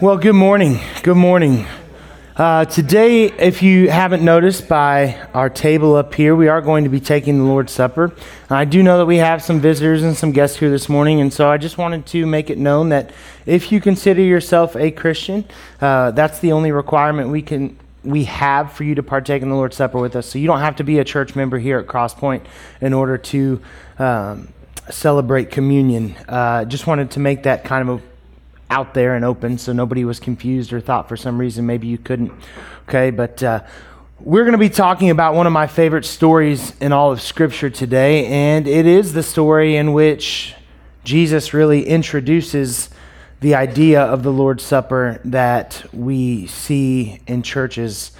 Well, good morning. Good morning. Uh, today, if you haven't noticed by our table up here, we are going to be taking the Lord's Supper. I do know that we have some visitors and some guests here this morning, and so I just wanted to make it known that if you consider yourself a Christian, uh, that's the only requirement we can we have for you to partake in the Lord's Supper with us. So you don't have to be a church member here at Crosspoint in order to um, celebrate communion. Uh, just wanted to make that kind of a out there and open so nobody was confused or thought for some reason maybe you couldn't. Okay, but uh, we're going to be talking about one of my favorite stories in all of Scripture today, and it is the story in which Jesus really introduces the idea of the Lord's Supper that we see in churches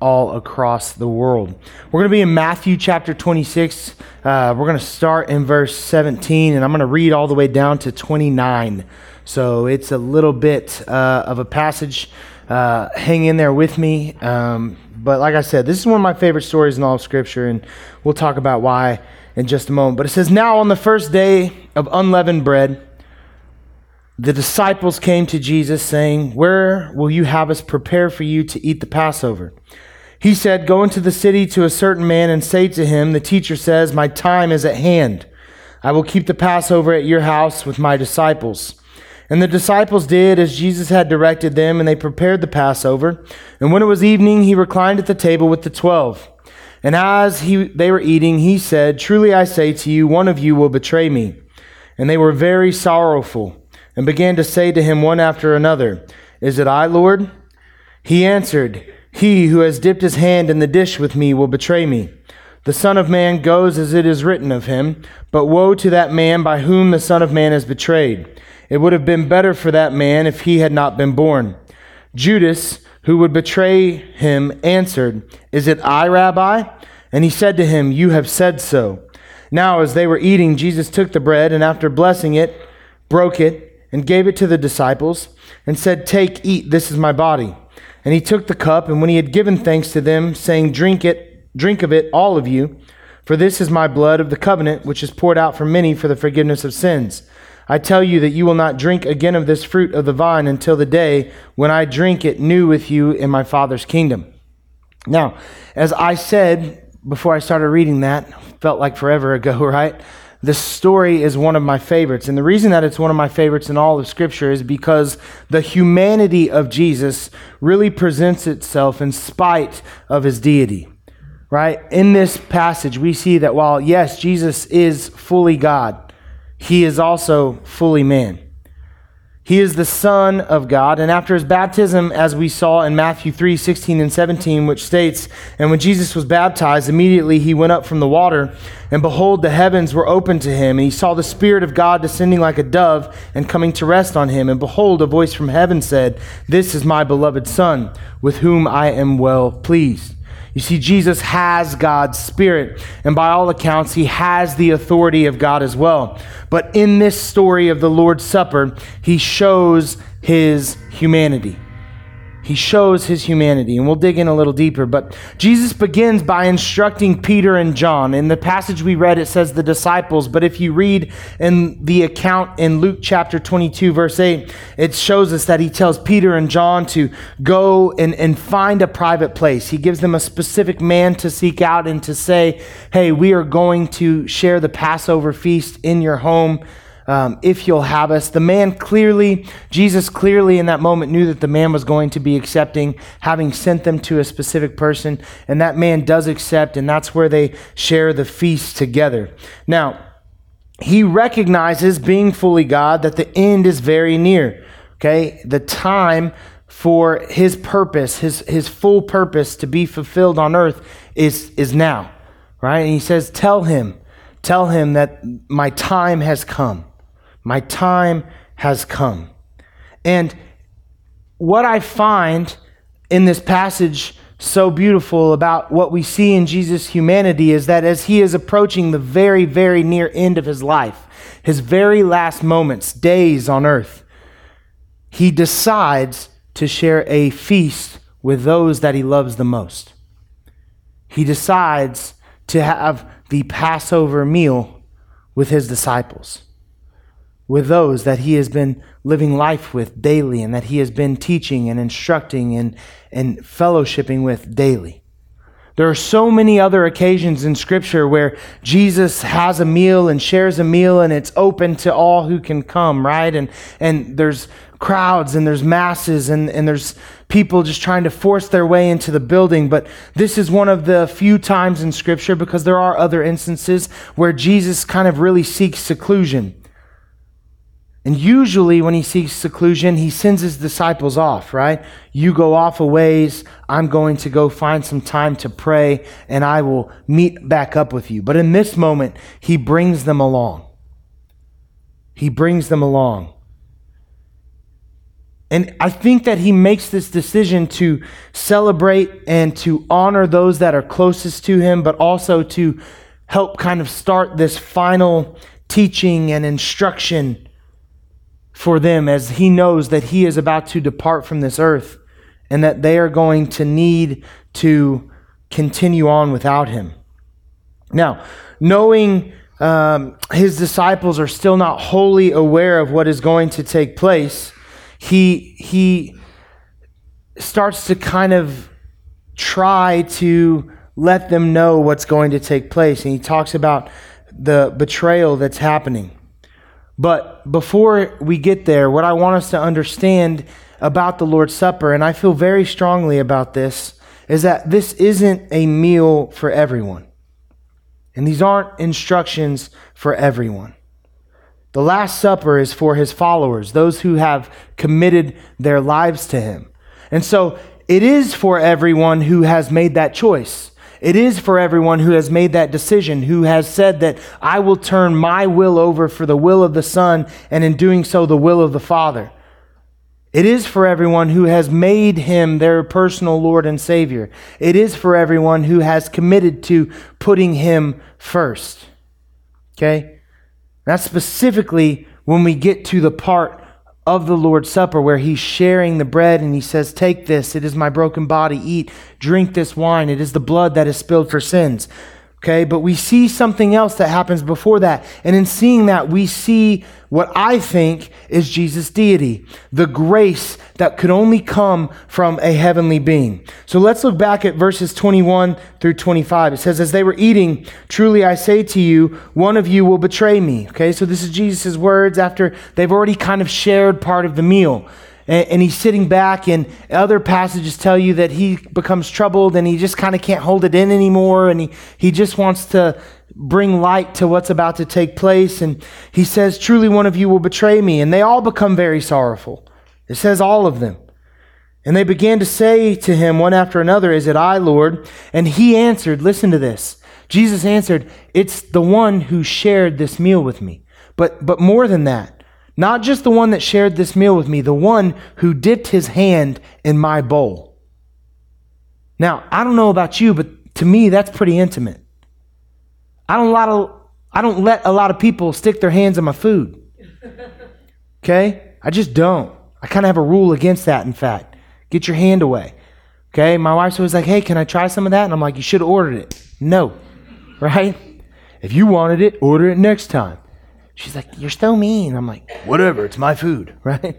all across the world. We're going to be in Matthew chapter 26. Uh, we're going to start in verse 17, and I'm going to read all the way down to 29. So it's a little bit uh, of a passage. Uh, hang in there with me. Um, but like I said, this is one of my favorite stories in all of Scripture, and we'll talk about why in just a moment. But it says, Now on the first day of unleavened bread, the disciples came to Jesus, saying, Where will you have us prepare for you to eat the Passover? He said, Go into the city to a certain man and say to him, The teacher says, My time is at hand. I will keep the Passover at your house with my disciples. And the disciples did as Jesus had directed them, and they prepared the Passover. And when it was evening, he reclined at the table with the twelve. And as he, they were eating, he said, Truly I say to you, one of you will betray me. And they were very sorrowful, and began to say to him one after another, Is it I, Lord? He answered, He who has dipped his hand in the dish with me will betray me. The Son of Man goes as it is written of him, but woe to that man by whom the Son of Man is betrayed. It would have been better for that man if he had not been born. Judas, who would betray him, answered, Is it I, Rabbi? And he said to him, You have said so. Now, as they were eating, Jesus took the bread, and after blessing it, broke it, and gave it to the disciples, and said, Take, eat, this is my body. And he took the cup, and when he had given thanks to them, saying, Drink it, drink of it, all of you, for this is my blood of the covenant, which is poured out for many for the forgiveness of sins. I tell you that you will not drink again of this fruit of the vine until the day when I drink it new with you in my Father's kingdom. Now, as I said before I started reading that, felt like forever ago, right? This story is one of my favorites. And the reason that it's one of my favorites in all of Scripture is because the humanity of Jesus really presents itself in spite of his deity. Right? In this passage, we see that while, yes, Jesus is fully God, he is also fully man. He is the Son of God. And after his baptism, as we saw in Matthew 3 16 and 17, which states, And when Jesus was baptized, immediately he went up from the water, and behold, the heavens were opened to him. And he saw the Spirit of God descending like a dove and coming to rest on him. And behold, a voice from heaven said, This is my beloved Son, with whom I am well pleased. You see, Jesus has God's Spirit, and by all accounts, he has the authority of God as well. But in this story of the Lord's Supper, he shows his humanity. He shows his humanity, and we'll dig in a little deeper. But Jesus begins by instructing Peter and John. In the passage we read, it says the disciples, but if you read in the account in Luke chapter 22, verse 8, it shows us that he tells Peter and John to go and, and find a private place. He gives them a specific man to seek out and to say, hey, we are going to share the Passover feast in your home um, if you'll have us. The man clearly, Jesus clearly in that moment knew that the man was going to be accepting, having sent them to a specific person, and that man does accept, and that's where they share the feast together. Now, he recognizes, being fully God, that the end is very near. Okay? The time for his purpose, his, his full purpose to be fulfilled on earth is, is now. Right? And he says, Tell him, tell him that my time has come. My time has come. And what I find in this passage so beautiful about what we see in Jesus' humanity is that as he is approaching the very, very near end of his life, his very last moments, days on earth, he decides to share a feast with those that he loves the most. He decides to have the Passover meal with his disciples. With those that he has been living life with daily and that he has been teaching and instructing and, and fellowshipping with daily. There are so many other occasions in Scripture where Jesus has a meal and shares a meal and it's open to all who can come, right? And, and there's crowds and there's masses and, and there's people just trying to force their way into the building. But this is one of the few times in Scripture because there are other instances where Jesus kind of really seeks seclusion. And usually, when he seeks seclusion, he sends his disciples off, right? You go off a ways. I'm going to go find some time to pray, and I will meet back up with you. But in this moment, he brings them along. He brings them along. And I think that he makes this decision to celebrate and to honor those that are closest to him, but also to help kind of start this final teaching and instruction for them as he knows that he is about to depart from this earth and that they are going to need to continue on without him. Now, knowing um, his disciples are still not wholly aware of what is going to take place, he, he starts to kind of try to let them know what's going to take place. And he talks about the betrayal that's happening. But before we get there, what I want us to understand about the Lord's Supper, and I feel very strongly about this, is that this isn't a meal for everyone. And these aren't instructions for everyone. The Last Supper is for his followers, those who have committed their lives to him. And so it is for everyone who has made that choice. It is for everyone who has made that decision, who has said that I will turn my will over for the will of the Son, and in doing so, the will of the Father. It is for everyone who has made him their personal Lord and Savior. It is for everyone who has committed to putting him first. Okay? That's specifically when we get to the part of the Lord's Supper, where he's sharing the bread and he says, Take this, it is my broken body, eat, drink this wine, it is the blood that is spilled for sins. Okay, but we see something else that happens before that. And in seeing that, we see what I think is Jesus' deity, the grace that could only come from a heavenly being. So let's look back at verses 21 through 25. It says, As they were eating, truly I say to you, one of you will betray me. Okay, so this is Jesus' words after they've already kind of shared part of the meal and, he's sitting back and other passages tell you that he becomes troubled and he just kind of can't hold it in anymore and he, he just wants to bring light to what's about to take place and he says truly one of you will betray me and they all become very sorrowful it says all of them and they began to say to him one after another is it i lord and he answered listen to this jesus answered it's the one who shared this meal with me but but more than that not just the one that shared this meal with me, the one who dipped his hand in my bowl. Now, I don't know about you, but to me, that's pretty intimate. I don't, lot of, I don't let a lot of people stick their hands in my food. Okay? I just don't. I kind of have a rule against that, in fact. Get your hand away. Okay? My wife's always like, hey, can I try some of that? And I'm like, you should have ordered it. No. Right? If you wanted it, order it next time. She's like, You're so mean. I'm like, Whatever, it's my food, right?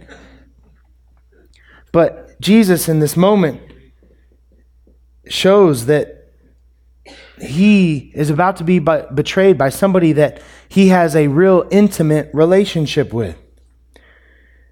But Jesus, in this moment, shows that he is about to be betrayed by somebody that he has a real intimate relationship with.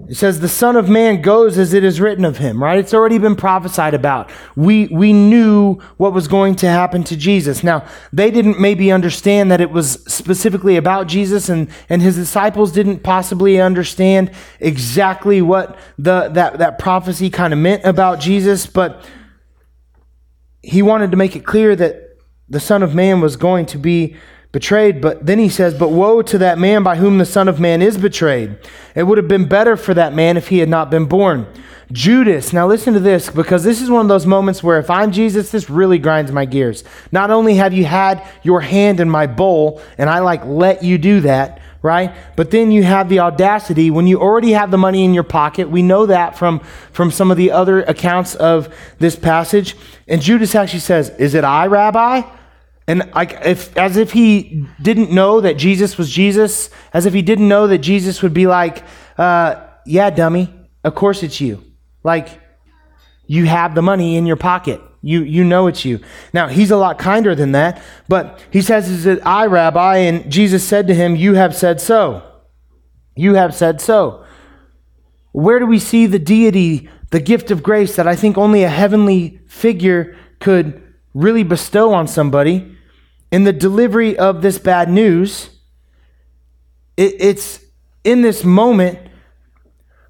It says, The Son of Man goes as it is written of him, right? It's already been prophesied about. We, we knew what was going to happen to Jesus. Now, they didn't maybe understand that it was specifically about Jesus, and, and his disciples didn't possibly understand exactly what the, that, that prophecy kind of meant about Jesus, but he wanted to make it clear that the Son of Man was going to be betrayed. But then he says, But woe to that man by whom the Son of Man is betrayed. It would have been better for that man if he had not been born. Judas, now listen to this, because this is one of those moments where if I'm Jesus, this really grinds my gears. Not only have you had your hand in my bowl, and I like let you do that, right? But then you have the audacity when you already have the money in your pocket. We know that from, from some of the other accounts of this passage. And Judas actually says, Is it I, Rabbi? And like if as if he didn't know that Jesus was Jesus, as if he didn't know that Jesus would be like, uh, yeah, dummy, of course it's you. Like you have the money in your pocket. You you know it's you. Now he's a lot kinder than that, but he says, Is it I, Rabbi? And Jesus said to him, You have said so. You have said so. Where do we see the deity, the gift of grace that I think only a heavenly figure could really bestow on somebody? In the delivery of this bad news, it, it's in this moment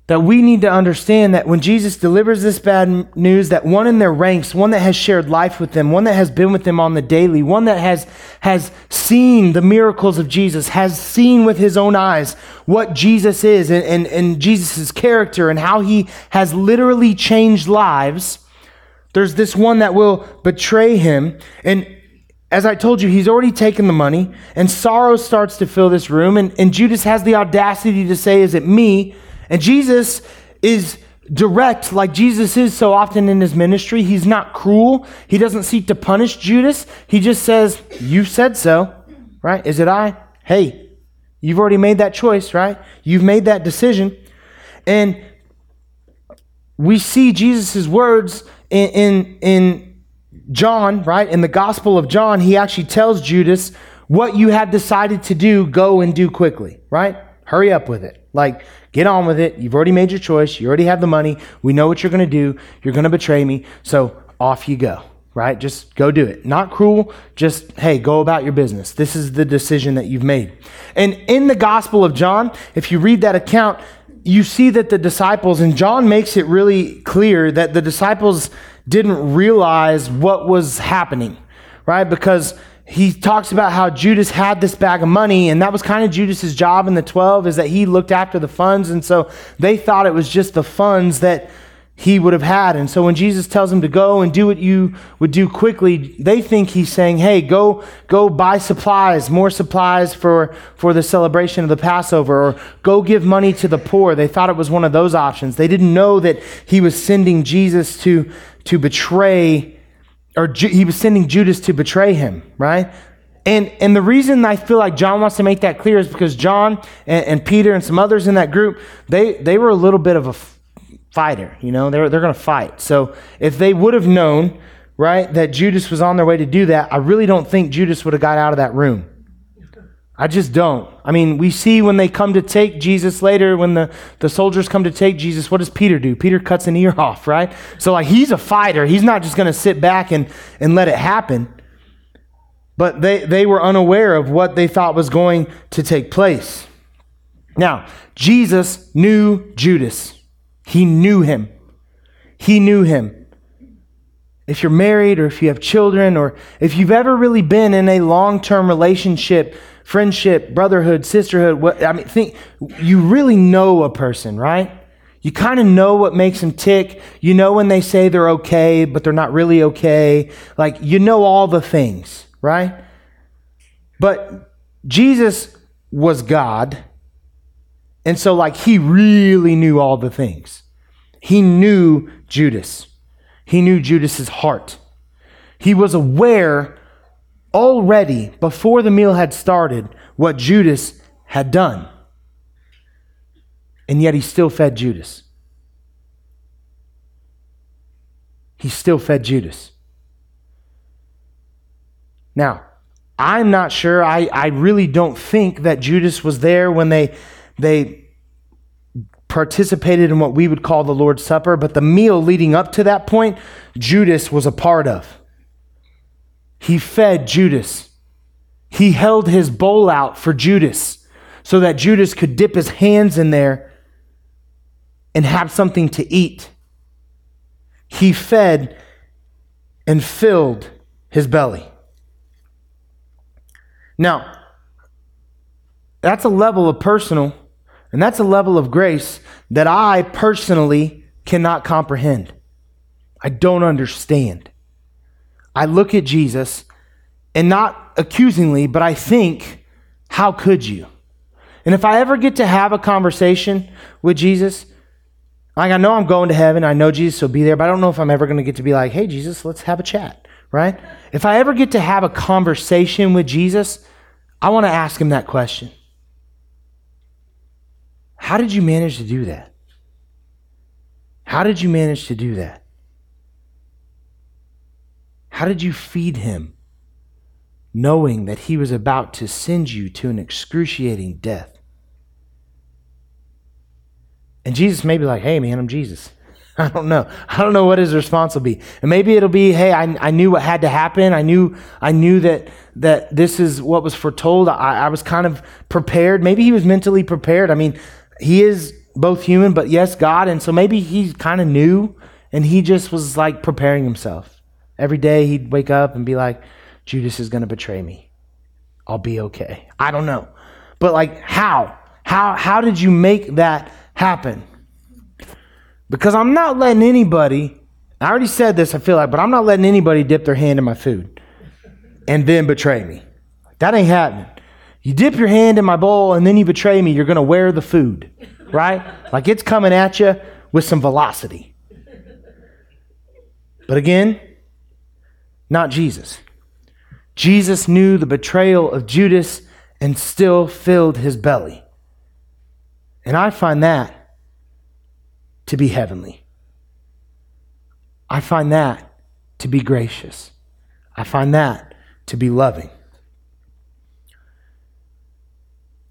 that we need to understand that when Jesus delivers this bad news, that one in their ranks, one that has shared life with them, one that has been with them on the daily, one that has, has seen the miracles of Jesus, has seen with his own eyes what Jesus is and, and, and Jesus' character and how he has literally changed lives, there's this one that will betray him. And as I told you, he's already taken the money, and sorrow starts to fill this room. And, and Judas has the audacity to say, Is it me? And Jesus is direct, like Jesus is so often in his ministry. He's not cruel. He doesn't seek to punish Judas. He just says, You said so, right? Is it I? Hey, you've already made that choice, right? You've made that decision. And we see Jesus' words in, in, in John, right? In the Gospel of John, he actually tells Judas, What you have decided to do, go and do quickly, right? Hurry up with it. Like, get on with it. You've already made your choice. You already have the money. We know what you're going to do. You're going to betray me. So off you go, right? Just go do it. Not cruel. Just, hey, go about your business. This is the decision that you've made. And in the Gospel of John, if you read that account, you see that the disciples, and John makes it really clear that the disciples didn't realize what was happening, right? Because he talks about how Judas had this bag of money, and that was kind of Judas's job in the 12 is that he looked after the funds. And so they thought it was just the funds that he would have had. And so when Jesus tells him to go and do what you would do quickly, they think he's saying, hey, go, go buy supplies, more supplies for, for the celebration of the Passover, or go give money to the poor. They thought it was one of those options. They didn't know that he was sending Jesus to, to betray or Ju- he was sending Judas to betray him, right? And, and the reason I feel like John wants to make that clear is because John and, and Peter and some others in that group, they, they were a little bit of a f- fighter, you know, they're, they're going to fight. So if they would have known, right, that Judas was on their way to do that, I really don't think Judas would have got out of that room. I just don't. I mean, we see when they come to take Jesus later, when the, the soldiers come to take Jesus, what does Peter do? Peter cuts an ear off, right? So, like, he's a fighter. He's not just going to sit back and, and let it happen. But they, they were unaware of what they thought was going to take place. Now, Jesus knew Judas, he knew him. He knew him. If you're married or if you have children or if you've ever really been in a long term relationship, friendship, brotherhood, sisterhood, what, I mean, think you really know a person, right? You kind of know what makes them tick. You know when they say they're okay, but they're not really okay. Like, you know all the things, right? But Jesus was God. And so, like, he really knew all the things. He knew Judas, he knew Judas's heart. He was aware already, before the meal had started, what Judas had done. And yet he still fed Judas. He still fed Judas. Now, I'm not sure. I, I really don't think that Judas was there when they, they participated in what we would call the Lord's Supper, but the meal leading up to that point, Judas was a part of. He fed Judas. He held his bowl out for Judas so that Judas could dip his hands in there and have something to eat. He fed and filled his belly. Now, that's a level of personal, and that's a level of grace that I personally cannot comprehend. I don't understand. I look at Jesus and not accusingly, but I think, how could you? And if I ever get to have a conversation with Jesus, like I know I'm going to heaven, I know Jesus will be there, but I don't know if I'm ever going to get to be like, hey, Jesus, let's have a chat, right? If I ever get to have a conversation with Jesus, I want to ask him that question. How did you manage to do that? How did you manage to do that? How did you feed him knowing that he was about to send you to an excruciating death? And Jesus may be like, hey, man, I'm Jesus. I don't know. I don't know what his response will be. And maybe it'll be, hey, I, I knew what had to happen. I knew I knew that that this is what was foretold. I, I was kind of prepared. Maybe he was mentally prepared. I mean, he is both human, but yes, God. And so maybe he kind of knew and he just was like preparing himself. Every day he'd wake up and be like, Judas is going to betray me. I'll be okay. I don't know. But like, how? How, how did you make that happen? Because I'm not letting anybody, I already said this, I feel like, but I'm not letting anybody dip their hand in my food and then betray me. That ain't happening. You dip your hand in my bowl and then you betray me, you're going to wear the food, right? Like it's coming at you with some velocity. But again, not Jesus. Jesus knew the betrayal of Judas and still filled his belly. And I find that to be heavenly. I find that to be gracious. I find that to be loving.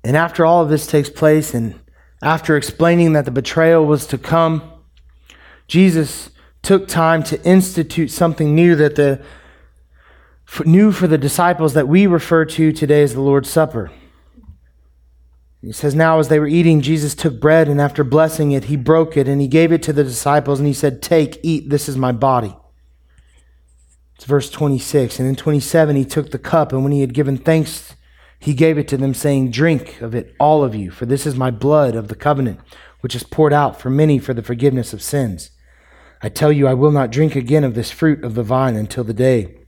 And after all of this takes place, and after explaining that the betrayal was to come, Jesus took time to institute something new that the new for the disciples that we refer to today as the Lord's Supper. He says, Now as they were eating, Jesus took bread, and after blessing it, he broke it, and he gave it to the disciples, and he said, Take, eat, this is my body. It's verse 26. And in 27, he took the cup, and when he had given thanks, he gave it to them, saying, Drink of it, all of you, for this is my blood of the covenant, which is poured out for many for the forgiveness of sins. I tell you, I will not drink again of this fruit of the vine until the day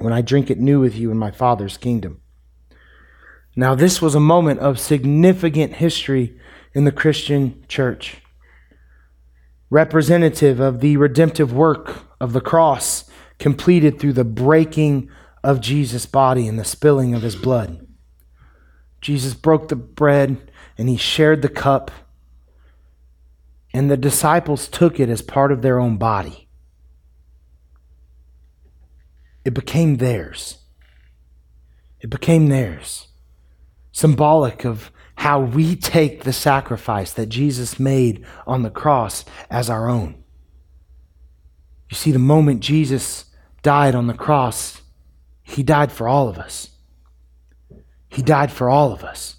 when I drink it new with you in my Father's kingdom. Now, this was a moment of significant history in the Christian church, representative of the redemptive work of the cross completed through the breaking of Jesus' body and the spilling of his blood. Jesus broke the bread and he shared the cup, and the disciples took it as part of their own body. It became theirs. It became theirs symbolic of how we take the sacrifice that Jesus made on the cross as our own. You see, the moment Jesus died on the cross, he died for all of us. He died for all of us.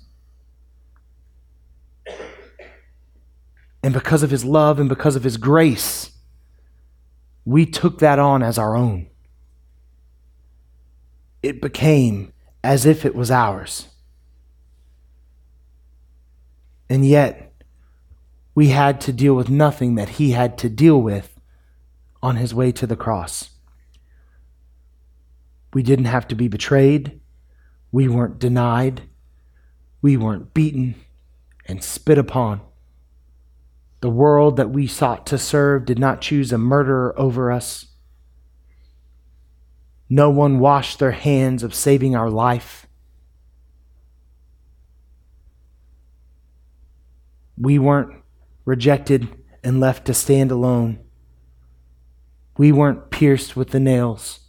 And because of his love and because of his grace, we took that on as our own. It became as if it was ours. And yet, we had to deal with nothing that he had to deal with on his way to the cross. We didn't have to be betrayed. We weren't denied. We weren't beaten and spit upon. The world that we sought to serve did not choose a murderer over us. No one washed their hands of saving our life. We weren't rejected and left to stand alone. We weren't pierced with the nails.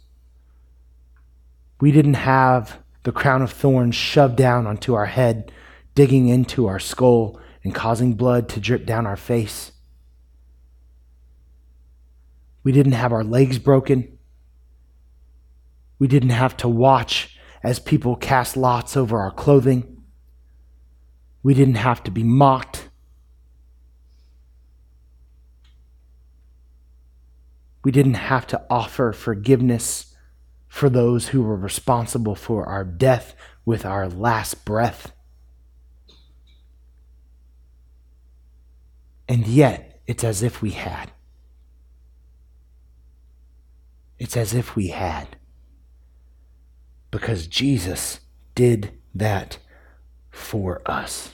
We didn't have the crown of thorns shoved down onto our head, digging into our skull and causing blood to drip down our face. We didn't have our legs broken. We didn't have to watch as people cast lots over our clothing. We didn't have to be mocked We didn't have to offer forgiveness for those who were responsible for our death with our last breath. And yet, it's as if we had. It's as if we had. Because Jesus did that for us.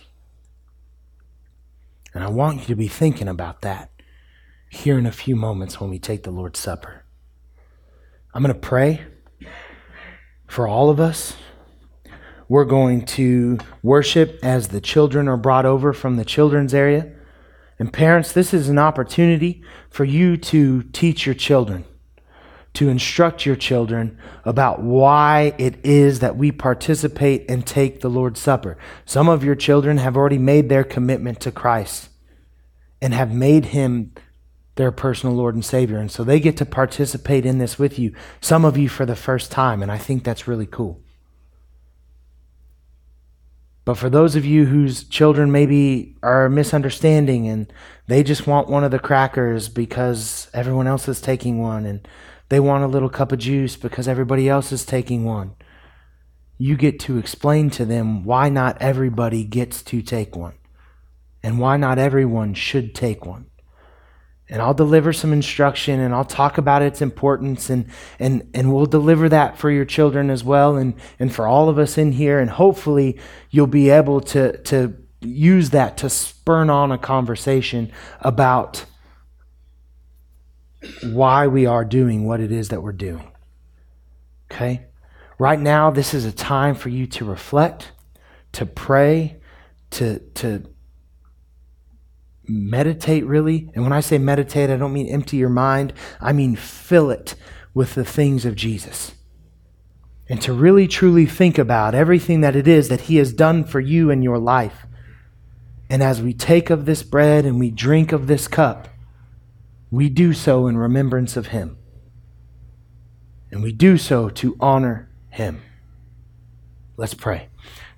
And I want you to be thinking about that here in a few moments when we take the Lord's Supper. I'm going to pray for all of us. We're going to worship as the children are brought over from the children's area. And parents, this is an opportunity for you to teach your children, to instruct your children about why it is that we participate and take the Lord's Supper. Some of your children have already made their commitment to Christ and have made him their personal Lord and Savior. And so they get to participate in this with you, some of you for the first time. And I think that's really cool. But for those of you whose children maybe are misunderstanding and they just want one of the crackers because everyone else is taking one and they want a little cup of juice because everybody else is taking one, you get to explain to them why not everybody gets to take one and why not everyone should take one. And I'll deliver some instruction and I'll talk about its importance and and and we'll deliver that for your children as well and and for all of us in here. And hopefully you'll be able to to use that to spurn on a conversation about why we are doing what it is that we're doing. Okay? Right now this is a time for you to reflect, to pray, to to meditate really. And when I say meditate, I don't mean empty your mind, I mean fill it with the things of Jesus. And to really truly think about everything that it is that He has done for you in your life. And as we take of this bread and we drink of this cup, we do so in remembrance of Him. And we do so to honor Him. Let's pray.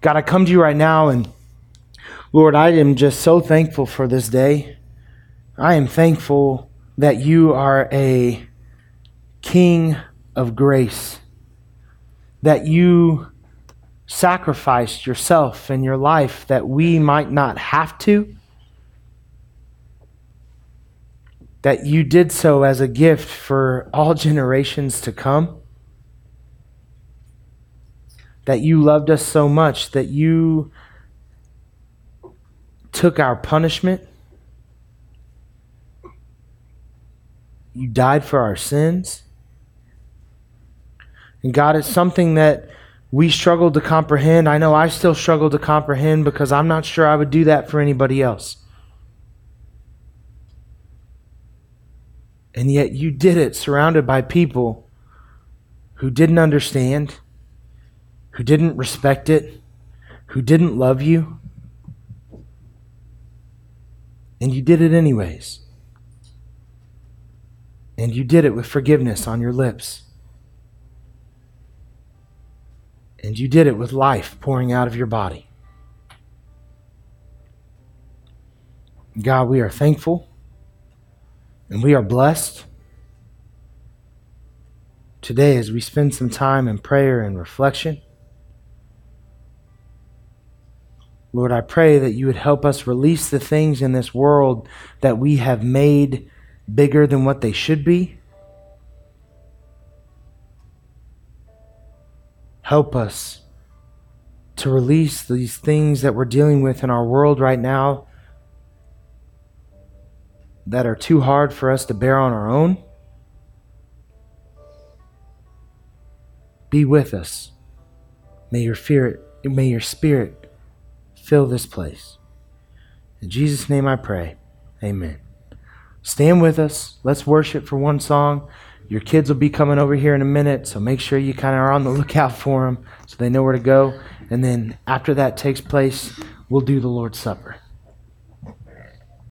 God, I come to you right now and Lord, I am just so thankful for this day. I am thankful that you are a King of grace, that you sacrificed yourself and your life that we might not have to, that you did so as a gift for all generations to come, that you loved us so much that you took our punishment. You died for our sins. And God, it's something that we struggle to comprehend. I know I still struggle to comprehend because I'm not sure I would do that for anybody else. And yet you did it surrounded by people who didn't understand, who didn't respect it, who didn't love you. And you did it anyways. And you did it with forgiveness on your lips. And you did it with life pouring out of your body. God, we are thankful and we are blessed today as we spend some time in prayer and reflection. Lord, I pray that you would help us release the things in this world that we have made bigger than what they should be. Help us to release these things that we're dealing with in our world right now that are too hard for us to bear on our own. Be with us. May your spirit, may your spirit fill this place. In Jesus' name I pray. Amen. Stand with us. Let's worship for one song. Your kids will be coming over here in a minute, so make sure you kind of are on the lookout for them so they know where to go. And then after that takes place, we'll do the Lord's Supper.